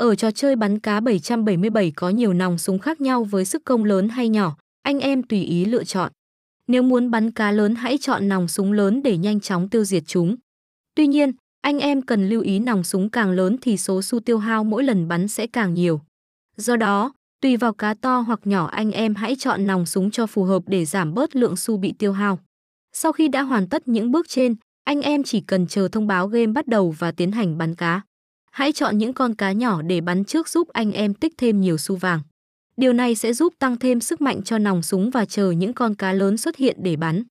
Ở trò chơi bắn cá 777 có nhiều nòng súng khác nhau với sức công lớn hay nhỏ, anh em tùy ý lựa chọn. Nếu muốn bắn cá lớn hãy chọn nòng súng lớn để nhanh chóng tiêu diệt chúng. Tuy nhiên, anh em cần lưu ý nòng súng càng lớn thì số xu tiêu hao mỗi lần bắn sẽ càng nhiều. Do đó, tùy vào cá to hoặc nhỏ anh em hãy chọn nòng súng cho phù hợp để giảm bớt lượng xu bị tiêu hao. Sau khi đã hoàn tất những bước trên, anh em chỉ cần chờ thông báo game bắt đầu và tiến hành bắn cá. Hãy chọn những con cá nhỏ để bắn trước giúp anh em tích thêm nhiều xu vàng. Điều này sẽ giúp tăng thêm sức mạnh cho nòng súng và chờ những con cá lớn xuất hiện để bắn.